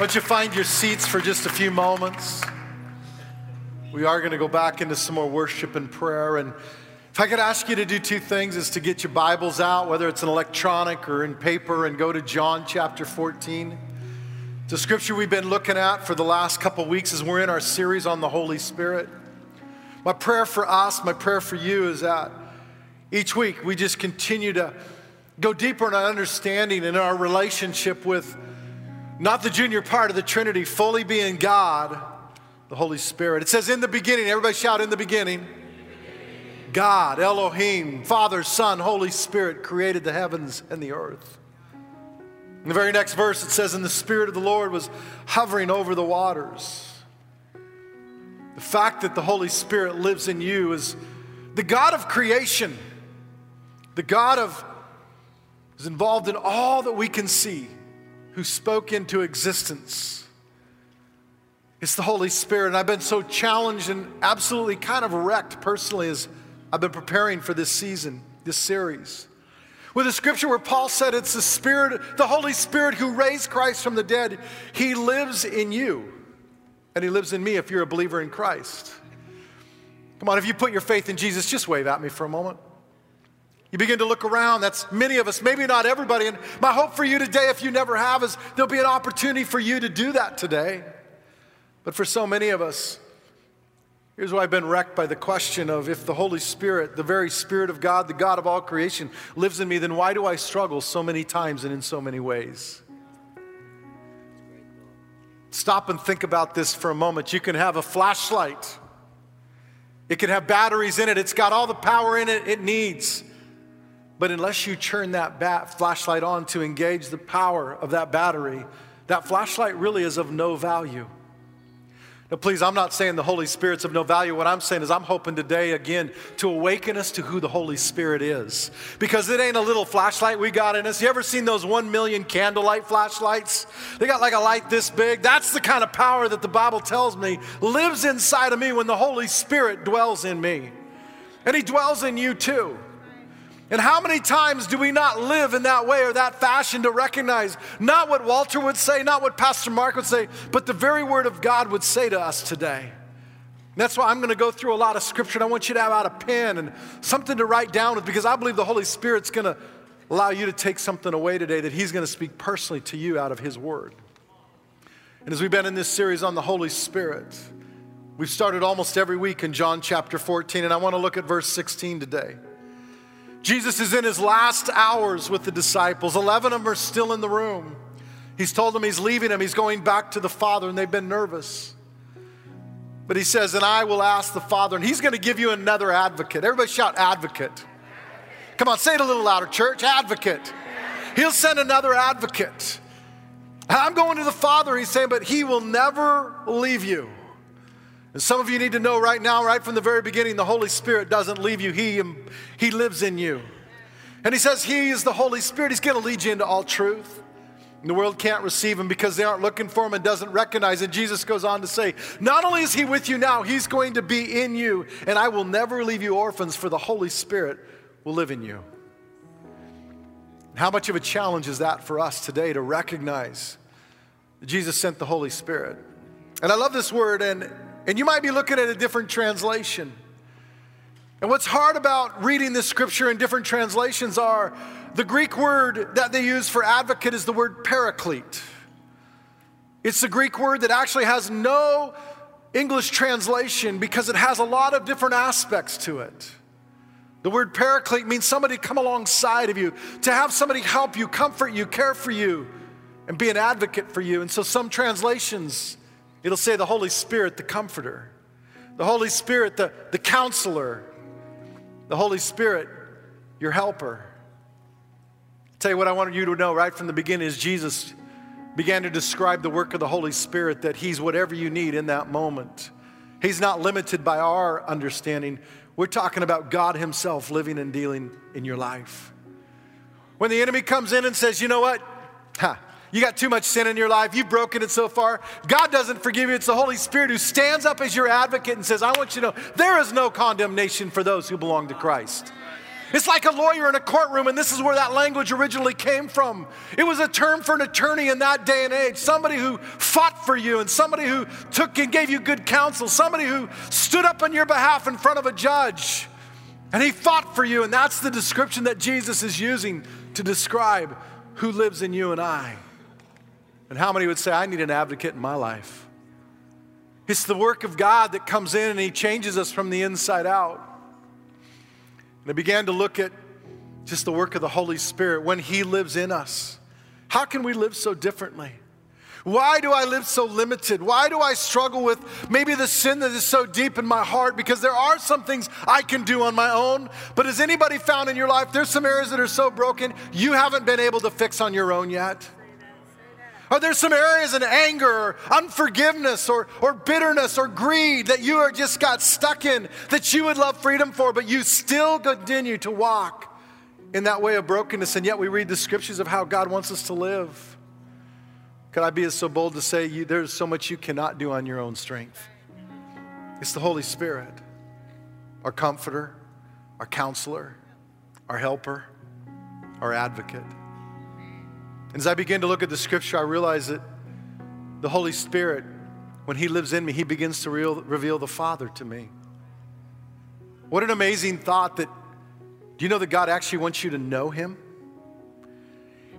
Won't you find your seats for just a few moments? We are going to go back into some more worship and prayer. And if I could ask you to do two things is to get your Bibles out, whether it's an electronic or in paper, and go to John chapter 14. It's a scripture we've been looking at for the last couple weeks as we're in our series on the Holy Spirit. My prayer for us, my prayer for you is that each week we just continue to go deeper in our understanding and our relationship with not the junior part of the Trinity, fully being God, the Holy Spirit. It says, in the beginning, everybody shout, in the beginning. God, Elohim, Father, Son, Holy Spirit created the heavens and the earth. In the very next verse, it says, And the Spirit of the Lord was hovering over the waters. The fact that the Holy Spirit lives in you is the God of creation, the God of is involved in all that we can see, who spoke into existence. It's the Holy Spirit. And I've been so challenged and absolutely kind of wrecked personally as I've been preparing for this season, this series. With a scripture where Paul said it's the Spirit, the Holy Spirit who raised Christ from the dead. He lives in you and He lives in me if you're a believer in Christ. Come on, if you put your faith in Jesus, just wave at me for a moment. You begin to look around. That's many of us, maybe not everybody. And my hope for you today, if you never have, is there'll be an opportunity for you to do that today. But for so many of us, here's why I've been wrecked by the question of if the Holy Spirit, the very Spirit of God, the God of all creation, lives in me, then why do I struggle so many times and in so many ways? Stop and think about this for a moment. You can have a flashlight, it can have batteries in it, it's got all the power in it it needs. But unless you turn that bat, flashlight on to engage the power of that battery, that flashlight really is of no value. Now, please, I'm not saying the Holy Spirit's of no value. What I'm saying is, I'm hoping today, again, to awaken us to who the Holy Spirit is. Because it ain't a little flashlight we got in us. You ever seen those one million candlelight flashlights? They got like a light this big. That's the kind of power that the Bible tells me lives inside of me when the Holy Spirit dwells in me. And He dwells in you too. And how many times do we not live in that way or that fashion to recognize not what Walter would say, not what Pastor Mark would say, but the very word of God would say to us today? That's why I'm going to go through a lot of scripture and I want you to have out a pen and something to write down with because I believe the Holy Spirit's going to allow you to take something away today that He's going to speak personally to you out of His word. And as we've been in this series on the Holy Spirit, we've started almost every week in John chapter 14, and I want to look at verse 16 today. Jesus is in his last hours with the disciples. 11 of them are still in the room. He's told them he's leaving them, he's going back to the Father, and they've been nervous. But he says, And I will ask the Father, and he's going to give you another advocate. Everybody shout, advocate. Come on, say it a little louder, church. Advocate. He'll send another advocate. I'm going to the Father, he's saying, but he will never leave you. And some of you need to know right now, right from the very beginning, the Holy Spirit doesn't leave you, He, um, he lives in you. And He says He is the Holy Spirit. He's going to lead you into all truth. And the world can't receive Him because they aren't looking for Him and doesn't recognize it. Jesus goes on to say, Not only is He with you now, He's going to be in you, and I will never leave you orphans, for the Holy Spirit will live in you. How much of a challenge is that for us today to recognize that Jesus sent the Holy Spirit? And I love this word, and and you might be looking at a different translation. And what's hard about reading this scripture in different translations are the Greek word that they use for advocate is the word paraclete. It's the Greek word that actually has no English translation because it has a lot of different aspects to it. The word paraclete means somebody come alongside of you, to have somebody help you, comfort you, care for you, and be an advocate for you. And so some translations It'll say the Holy Spirit, the Comforter, the Holy Spirit, the, the Counselor, the Holy Spirit, your helper. I'll tell you what I wanted you to know right from the beginning is Jesus began to describe the work of the Holy Spirit that He's whatever you need in that moment. He's not limited by our understanding. We're talking about God Himself living and dealing in your life. When the enemy comes in and says, you know what? Ha, you got too much sin in your life. You've broken it so far. God doesn't forgive you. It's the Holy Spirit who stands up as your advocate and says, I want you to know there is no condemnation for those who belong to Christ. It's like a lawyer in a courtroom, and this is where that language originally came from. It was a term for an attorney in that day and age somebody who fought for you, and somebody who took and gave you good counsel, somebody who stood up on your behalf in front of a judge. And he fought for you, and that's the description that Jesus is using to describe who lives in you and I. And how many would say, I need an advocate in my life? It's the work of God that comes in and he changes us from the inside out. And I began to look at just the work of the Holy Spirit when He lives in us. How can we live so differently? Why do I live so limited? Why do I struggle with maybe the sin that is so deep in my heart? Because there are some things I can do on my own. But has anybody found in your life there's some areas that are so broken you haven't been able to fix on your own yet? Are there some areas in anger or unforgiveness or, or bitterness or greed that you are just got stuck in that you would love freedom for, but you still continue to walk in that way of brokenness? And yet we read the scriptures of how God wants us to live. Could I be so bold to say you, there's so much you cannot do on your own strength? It's the Holy Spirit, our comforter, our counselor, our helper, our advocate. And as I begin to look at the scripture, I realize that the Holy Spirit, when He lives in me, He begins to real, reveal the Father to me. What an amazing thought that, do you know that God actually wants you to know Him?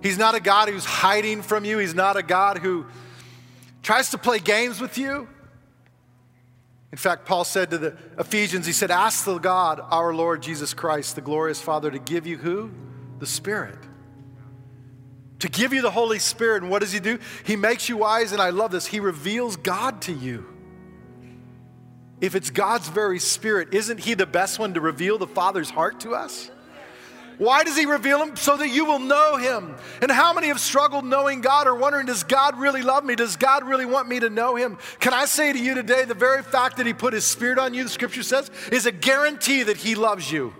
He's not a God who's hiding from you, He's not a God who tries to play games with you. In fact, Paul said to the Ephesians, he said, Ask the God, our Lord Jesus Christ, the glorious Father, to give you who? The Spirit to give you the Holy Spirit. And what does He do? He makes you wise, and I love this. He reveals God to you. If it's God's very Spirit, isn't He the best one to reveal the Father's heart to us? Why does He reveal Him? So that you will know Him. And how many have struggled knowing God or wondering, does God really love me? Does God really want me to know Him? Can I say to you today, the very fact that He put His Spirit on you, the scripture says, is a guarantee that He loves you.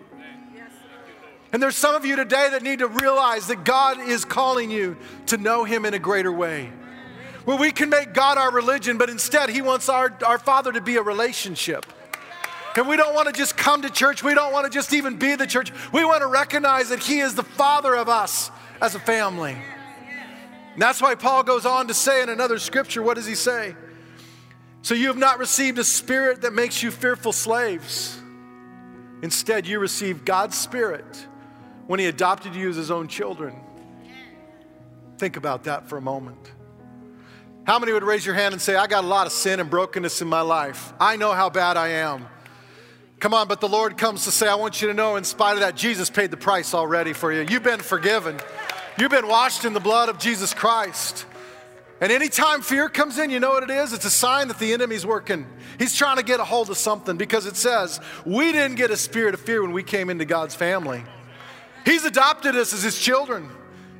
And there's some of you today that need to realize that God is calling you to know Him in a greater way. Where we can make God our religion, but instead He wants our, our Father to be a relationship. And we don't want to just come to church. We don't want to just even be the church. We want to recognize that He is the Father of us as a family. And that's why Paul goes on to say in another scripture, what does he say? So you have not received a spirit that makes you fearful slaves. Instead, you received God's spirit when He adopted you as His own children. Think about that for a moment. How many would raise your hand and say, I got a lot of sin and brokenness in my life? I know how bad I am. Come on, but the Lord comes to say, I want you to know, in spite of that, Jesus paid the price already for you. You've been forgiven, you've been washed in the blood of Jesus Christ. And anytime fear comes in, you know what it is? It's a sign that the enemy's working. He's trying to get a hold of something because it says, We didn't get a spirit of fear when we came into God's family. He's adopted us as his children.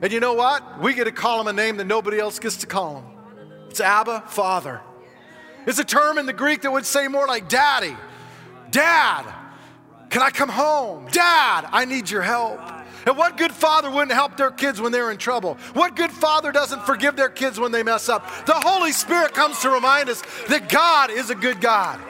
And you know what? We get to call him a name that nobody else gets to call him. It's Abba, Father. It's a term in the Greek that would say more like daddy. Dad, can I come home? Dad, I need your help. And what good father wouldn't help their kids when they're in trouble? What good father doesn't forgive their kids when they mess up? The Holy Spirit comes to remind us that God is a good God.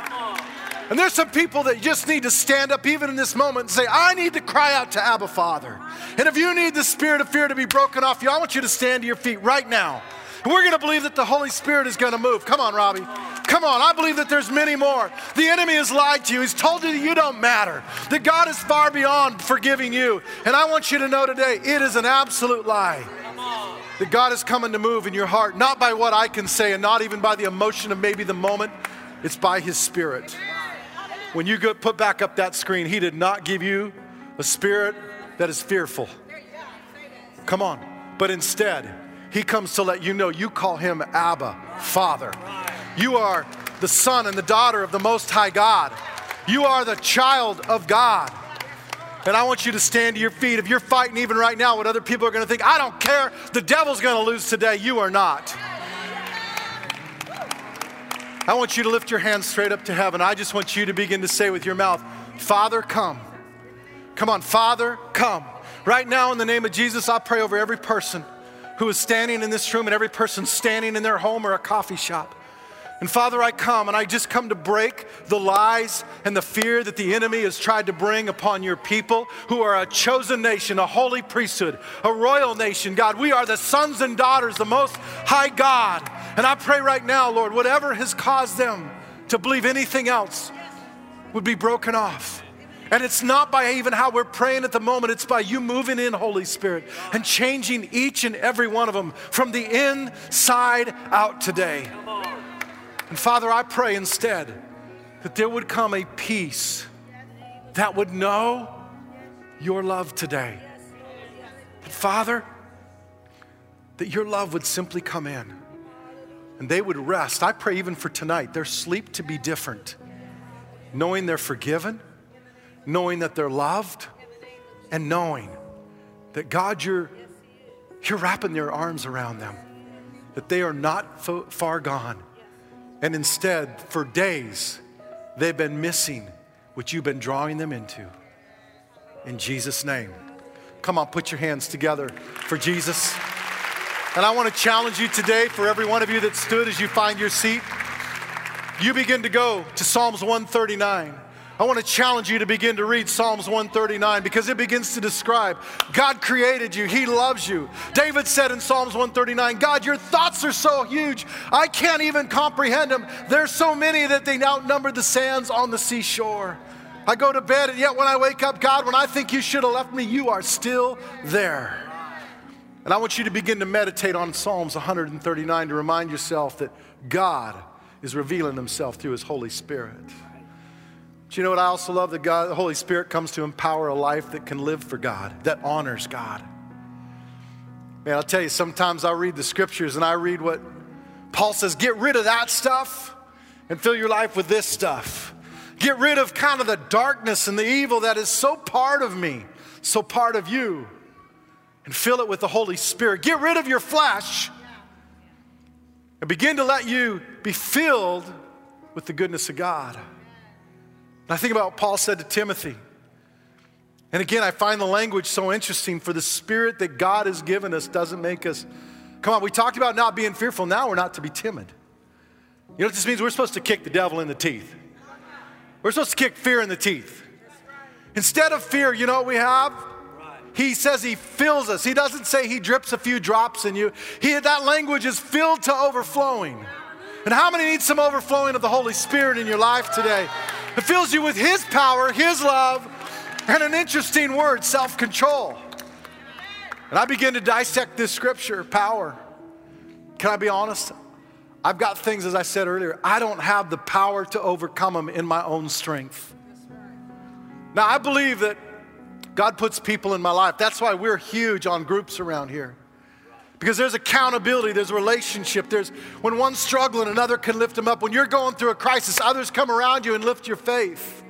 And there's some people that just need to stand up even in this moment and say, I need to cry out to Abba Father. And if you need the spirit of fear to be broken off you, I want you to stand to your feet right now. And we're going to believe that the Holy Spirit is going to move. Come on, Robbie. Come on. I believe that there's many more. The enemy has lied to you. He's told you that you don't matter, that God is far beyond forgiving you. And I want you to know today, it is an absolute lie. That God is coming to move in your heart, not by what I can say and not even by the emotion of maybe the moment, it's by His Spirit when you go, put back up that screen, He did not give you a spirit that is fearful. Come on. But instead, He comes to let you know you call Him Abba, Father. You are the son and the daughter of the Most High God. You are the child of God. And I want you to stand to your feet. If you're fighting even right now, what other people are going to think, I don't care. The devil's going to lose today. You are not. I want you to lift your hands straight up to heaven. I just want you to begin to say with your mouth, Father, come. Come on, Father, come. Right now, in the name of Jesus, I pray over every person who is standing in this room and every person standing in their home or a coffee shop. And Father, I come and I just come to break the lies and the fear that the enemy has tried to bring upon your people who are a chosen nation, a holy priesthood, a royal nation. God, we are the sons and daughters, the most high God. And I pray right now, Lord, whatever has caused them to believe anything else would be broken off. And it's not by even how we're praying at the moment, it's by you moving in, Holy Spirit, and changing each and every one of them from the inside out today. And Father, I pray instead that there would come a peace that would know your love today. And Father, that your love would simply come in and they would rest. I pray even for tonight, their sleep to be different, knowing they're forgiven, knowing that they're loved, and knowing that God, you're, you're wrapping your arms around them, that they are not far gone and instead, for days, they've been missing what you've been drawing them into. In Jesus' name. Come on, put your hands together for Jesus. And I want to challenge you today, for every one of you that stood as you find your seat, you begin to go to Psalms 139. I want to challenge you to begin to read Psalms 139 because it begins to describe God created you, He loves you. David said in Psalms 139, God, your thoughts are so huge, I can't even comprehend them. There's so many that they outnumber the sands on the seashore. I go to bed, and yet when I wake up, God, when I think you should have left me, you are still there. And I want you to begin to meditate on Psalms 139 to remind yourself that God is revealing Himself through His Holy Spirit. Do you know what I also love? That God, the Holy Spirit comes to empower a life that can live for God, that honors God. Man, I'll tell you, sometimes I read the scriptures and I read what Paul says get rid of that stuff and fill your life with this stuff. Get rid of kind of the darkness and the evil that is so part of me, so part of you, and fill it with the Holy Spirit. Get rid of your flesh and begin to let you be filled with the goodness of God. And I think about what Paul said to Timothy. And again, I find the language so interesting for the spirit that God has given us doesn't make us. Come on, we talked about not being fearful. Now we're not to be timid. You know what this means? We're supposed to kick the devil in the teeth. We're supposed to kick fear in the teeth. Instead of fear, you know what we have? He says he fills us. He doesn't say he drips a few drops in you. He, that language is filled to overflowing. And how many need some overflowing of the Holy Spirit in your life today? It fills you with His power, His love, and an interesting word self control. And I begin to dissect this scripture power. Can I be honest? I've got things, as I said earlier, I don't have the power to overcome them in my own strength. Now, I believe that God puts people in my life. That's why we're huge on groups around here. Because there's accountability, there's relationship. There's when one's struggling, another can lift them up. When you're going through a crisis, others come around you and lift your faith.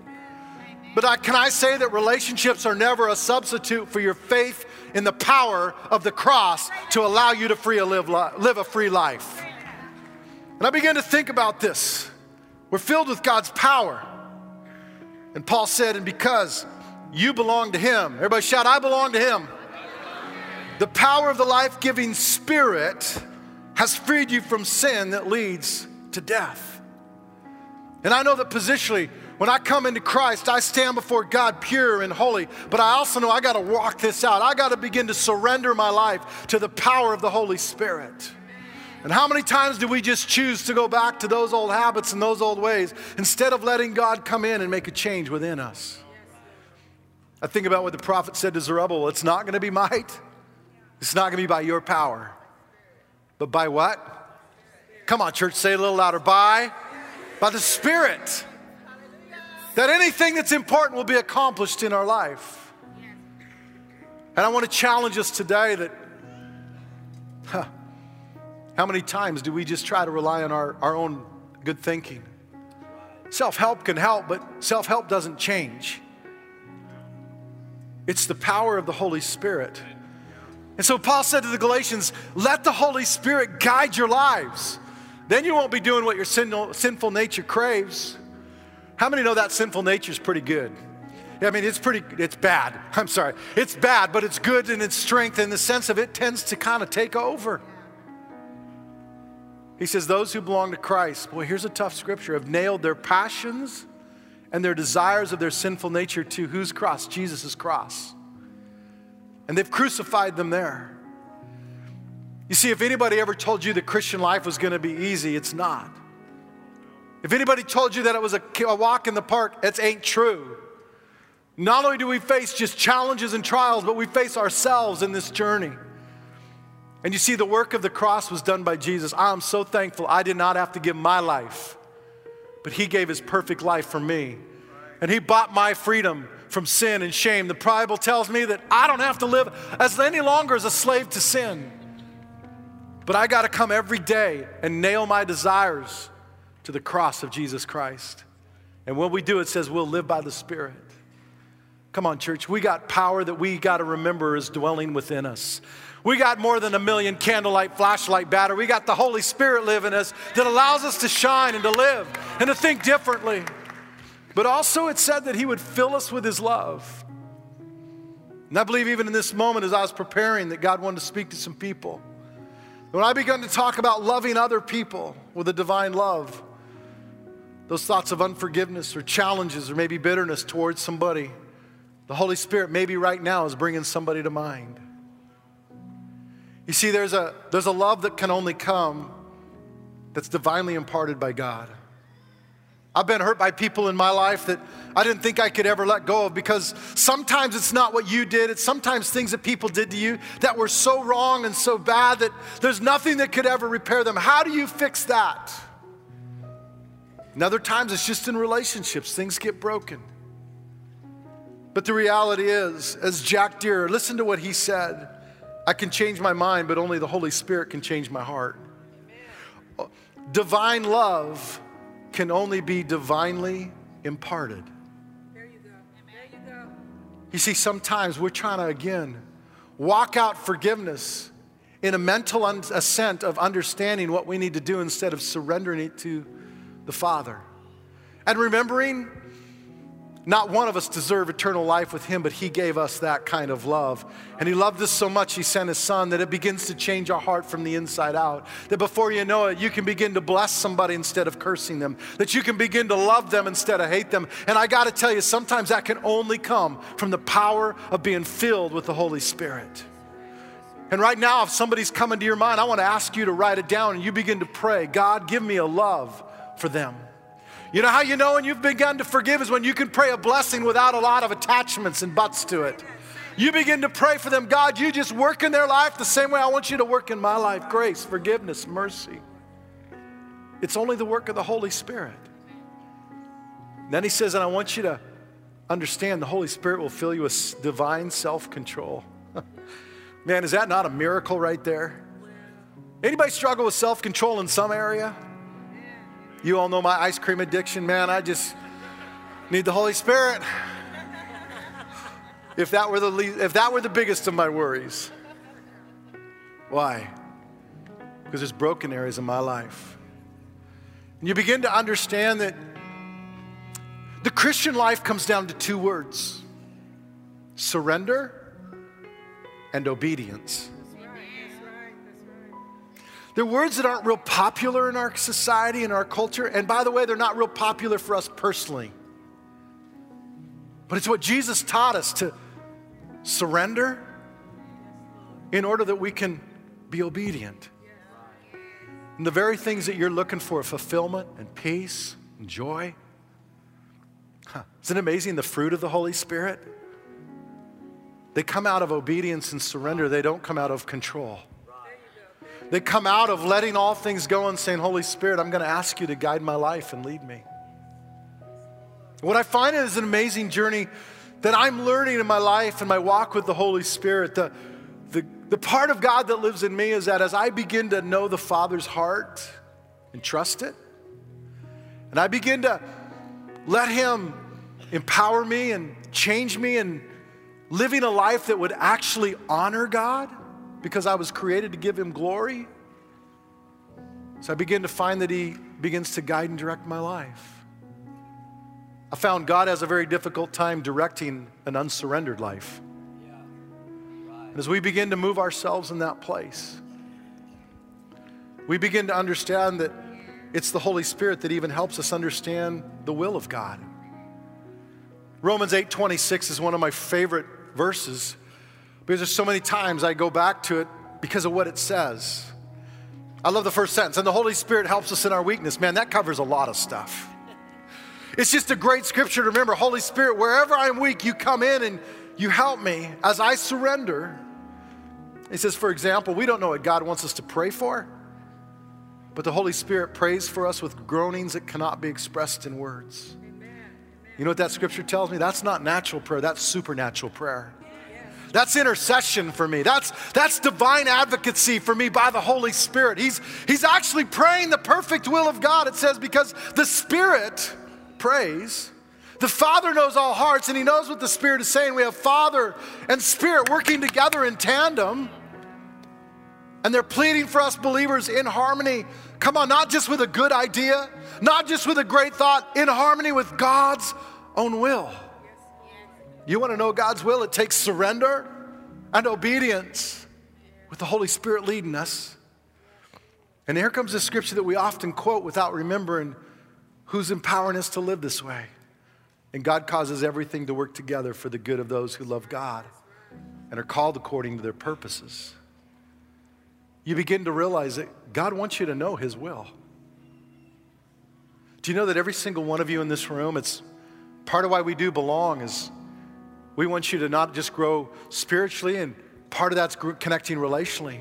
But I, can I say that relationships are never a substitute for your faith in the power of the cross to allow you to free a live, live a free life? And I began to think about this. We're filled with God's power. And Paul said, and because you belong to Him, everybody shout, I belong to Him. The power of the life giving Spirit has freed you from sin that leads to death. And I know that positionally, when I come into Christ, I stand before God pure and holy, but I also know I got to walk this out. I got to begin to surrender my life to the power of the Holy Spirit. And how many times do we just choose to go back to those old habits and those old ways instead of letting God come in and make a change within us? I think about what the prophet said to Zerubbabel it's not going to be might, it's not going to be by your power, but by what? Come on, church, say it a little louder. By, by the Spirit. That anything that's important will be accomplished in our life. And I want to challenge us today that huh, how many times do we just try to rely on our, our own good thinking? Self help can help, but self help doesn't change. It's the power of the Holy Spirit and so Paul said to the Galatians, let the Holy Spirit guide your lives. Then you won't be doing what your sinful nature craves. How many know that sinful nature is pretty good? I mean, it's pretty, it's bad. I'm sorry. It's bad, but it's good in its strength in the sense of it tends to kind of take over. He says, Those who belong to Christ, boy, here's a tough scripture, have nailed their passions and their desires of their sinful nature to whose cross? Jesus' cross. And they've crucified them there. You see, if anybody ever told you that Christian life was going to be easy, it's not. If anybody told you that it was a, a walk in the park, it ain't true. Not only do we face just challenges and trials, but we face ourselves in this journey. And you see, the work of the cross was done by Jesus. I'm so thankful I did not have to give my life, but He gave His perfect life for me. And He bought my freedom from sin and shame. The Bible tells me that I don't have to live as any longer as a slave to sin, but I got to come every day and nail my desires to the cross of Jesus Christ. And when we do, it says we'll live by the Spirit. Come on, church. We got power that we got to remember is dwelling within us. We got more than a million candlelight flashlight battery. We got the Holy Spirit living in us that allows us to shine and to live and to think differently. But also, it said that He would fill us with His love. And I believe even in this moment, as I was preparing, that God wanted to speak to some people. When I began to talk about loving other people with a divine love, those thoughts of unforgiveness or challenges or maybe bitterness towards somebody, the Holy Spirit, maybe right now, is bringing somebody to mind. You see, there's a, there's a love that can only come that's divinely imparted by God. I've been hurt by people in my life that I didn't think I could ever let go of because sometimes it's not what you did, it's sometimes things that people did to you that were so wrong and so bad that there's nothing that could ever repair them. How do you fix that? And other times it's just in relationships, things get broken. But the reality is, as Jack Deere, listen to what he said I can change my mind, but only the Holy Spirit can change my heart. Divine love can only be divinely imparted. There you go. There you go. You see, sometimes we're trying to, again, walk out forgiveness in a mental assent of understanding what we need to do instead of surrendering it to the Father. And remembering not one of us deserve eternal life with him, but he gave us that kind of love. And he loved us so much, he sent his son that it begins to change our heart from the inside out. That before you know it, you can begin to bless somebody instead of cursing them. That you can begin to love them instead of hate them. And I got to tell you, sometimes that can only come from the power of being filled with the Holy Spirit. And right now, if somebody's coming to your mind, I want to ask you to write it down and you begin to pray God, give me a love for them. You know how you know when you've begun to forgive is when you can pray a blessing without a lot of attachments and buts to it. You begin to pray for them. God, you just work in their life the same way I want you to work in my life grace, forgiveness, mercy. It's only the work of the Holy Spirit. Then he says, and I want you to understand the Holy Spirit will fill you with divine self control. Man, is that not a miracle right there? Anybody struggle with self control in some area? You all know my ice cream addiction, man. I just need the Holy Spirit. If that were the least, if that were the biggest of my worries. Why? Because there's broken areas in my life. And you begin to understand that the Christian life comes down to two words surrender and obedience. They're words that aren't real popular in our society and our culture. And by the way, they're not real popular for us personally. But it's what Jesus taught us to surrender in order that we can be obedient. And the very things that you're looking for fulfillment and peace and joy. Huh. Isn't it amazing the fruit of the Holy Spirit? They come out of obedience and surrender, they don't come out of control. They come out of letting all things go and saying, Holy Spirit, I'm going to ask you to guide my life and lead me. What I find is an amazing journey that I'm learning in my life and my walk with the Holy Spirit. The, the, the part of God that lives in me is that as I begin to know the Father's heart and trust it, and I begin to let Him empower me and change me and living a life that would actually honor God because I was created to give him glory. So I begin to find that he begins to guide and direct my life. I found God has a very difficult time directing an unsurrendered life. And as we begin to move ourselves in that place, We begin to understand that it's the Holy Spirit that even helps us understand the will of God. Romans 8:26 is one of my favorite verses because there's so many times I go back to it because of what it says. I love the first sentence, and the Holy Spirit helps us in our weakness. Man, that covers a lot of stuff. It's just a great scripture to remember. Holy Spirit, wherever I'm weak, you come in and you help me as I surrender. He says, for example, we don't know what God wants us to pray for, but the Holy Spirit prays for us with groanings that cannot be expressed in words. You know what that scripture tells me? That's not natural prayer, that's supernatural prayer. That's intercession for me. That's, that's divine advocacy for me by the Holy Spirit. He's, he's actually praying the perfect will of God, it says, because the Spirit prays. The Father knows all hearts and He knows what the Spirit is saying. We have Father and Spirit working together in tandem. And they're pleading for us believers in harmony. Come on, not just with a good idea, not just with a great thought, in harmony with God's own will. You want to know God's will? It takes surrender and obedience with the Holy Spirit leading us. And here comes the scripture that we often quote without remembering who's empowering us to live this way. And God causes everything to work together for the good of those who love God and are called according to their purposes. You begin to realize that God wants you to know His will. Do you know that every single one of you in this room, it's part of why we do belong is we want you to not just grow spiritually, and part of that's connecting relationally.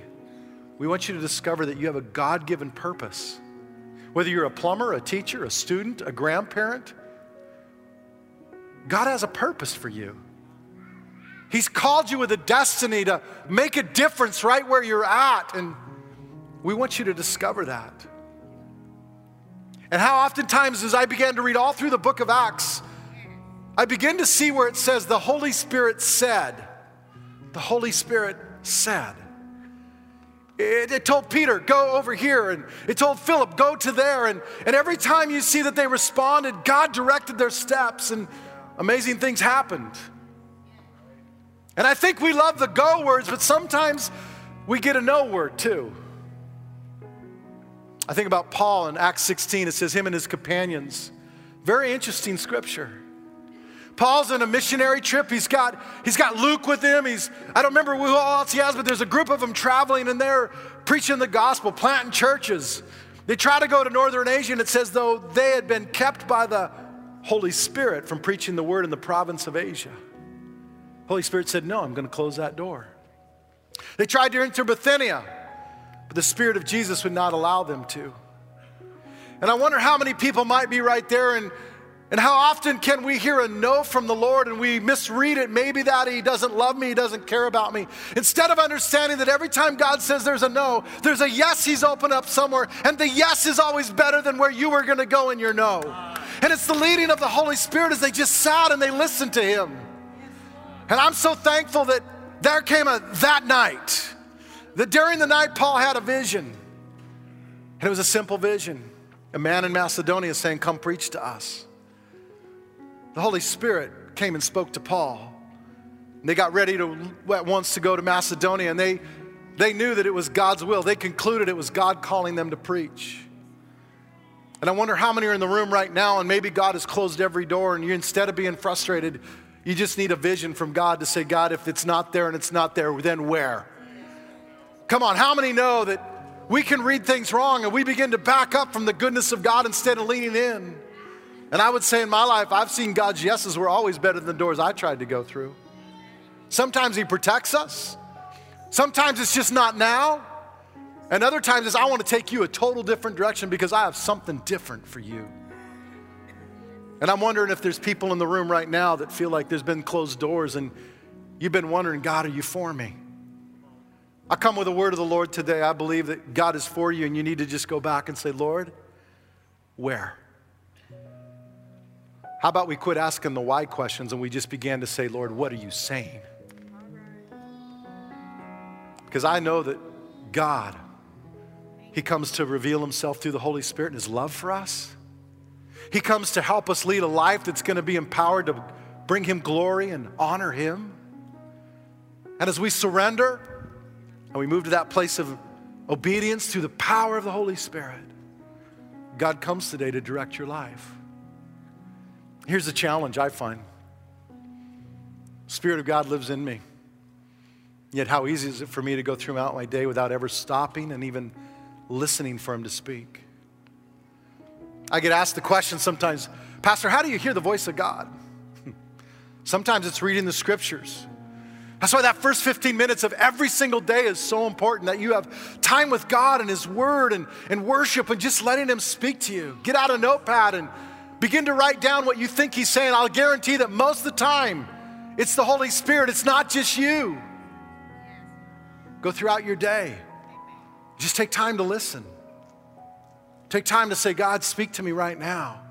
We want you to discover that you have a God given purpose. Whether you're a plumber, a teacher, a student, a grandparent, God has a purpose for you. He's called you with a destiny to make a difference right where you're at, and we want you to discover that. And how oftentimes, as I began to read all through the book of Acts, I begin to see where it says the Holy Spirit said. The Holy Spirit said. It, it, told Peter, go over here, and it told Philip, go to there. And, and every time you see that they responded, God directed their steps, and amazing things happened. And I think we love the go words, but sometimes we get a no word too. I think about Paul in Acts 16, it says, him and his companions. Very interesting scripture. Paul's on a missionary trip. He's got, he's got Luke with him. He's, I don't remember who else he has, but there's a group of them traveling and they're preaching the gospel, planting churches. They try to go to Northern Asia, and it says, though they had been kept by the Holy Spirit from preaching the word in the province of Asia. Holy Spirit said, No, I'm going to close that door. They tried to enter Bithynia, but the Spirit of Jesus would not allow them to. And I wonder how many people might be right there and and how often can we hear a no from the Lord and we misread it? Maybe that He doesn't love me, He doesn't care about me. Instead of understanding that every time God says there's a no, there's a yes He's opened up somewhere, and the yes is always better than where you were going to go in your no. And it's the leading of the Holy Spirit as they just sat and they listened to Him. And I'm so thankful that there came a that night, that during the night Paul had a vision. And it was a simple vision. A man in Macedonia saying, Come preach to us the Holy Spirit came and spoke to Paul. And they got ready to at once to go to Macedonia, and they, they knew that it was God's will. They concluded it was God calling them to preach. And I wonder how many are in the room right now, and maybe God has closed every door, and you instead of being frustrated, you just need a vision from God to say, God, if it's not there and it's not there, then where? Come on, how many know that we can read things wrong and we begin to back up from the goodness of God instead of leaning in? And I would say in my life, I've seen God's yeses were always better than the doors I tried to go through. Sometimes He protects us, sometimes it's just not now. And other times it's, I want to take you a total different direction because I have something different for you. And I'm wondering if there's people in the room right now that feel like there's been closed doors and you've been wondering, God, are you for me? I come with a word of the Lord today. I believe that God is for you, and you need to just go back and say, Lord, where? How about we quit asking the why questions and we just began to say, Lord, what are you saying? Because I know that God, He comes to reveal Himself through the Holy Spirit and His love for us. He comes to help us lead a life that's going to be empowered to bring Him glory and honor Him. And as we surrender and we move to that place of obedience through the power of the Holy Spirit, God comes today to direct your life. Here's the challenge I find Spirit of God lives in me. Yet, how easy is it for me to go throughout my day without ever stopping and even listening for Him to speak? I get asked the question sometimes, Pastor, how do you hear the voice of God? Sometimes it's reading the scriptures. That's why that first 15 minutes of every single day is so important that you have time with God and His Word and, and worship and just letting Him speak to you. Get out a notepad and begin to write down what you think He's saying. I'll guarantee that most of the time it's the Holy Spirit, it's not just you. Go throughout your day. Just take time to listen. Take time to say, God, speak to me right now.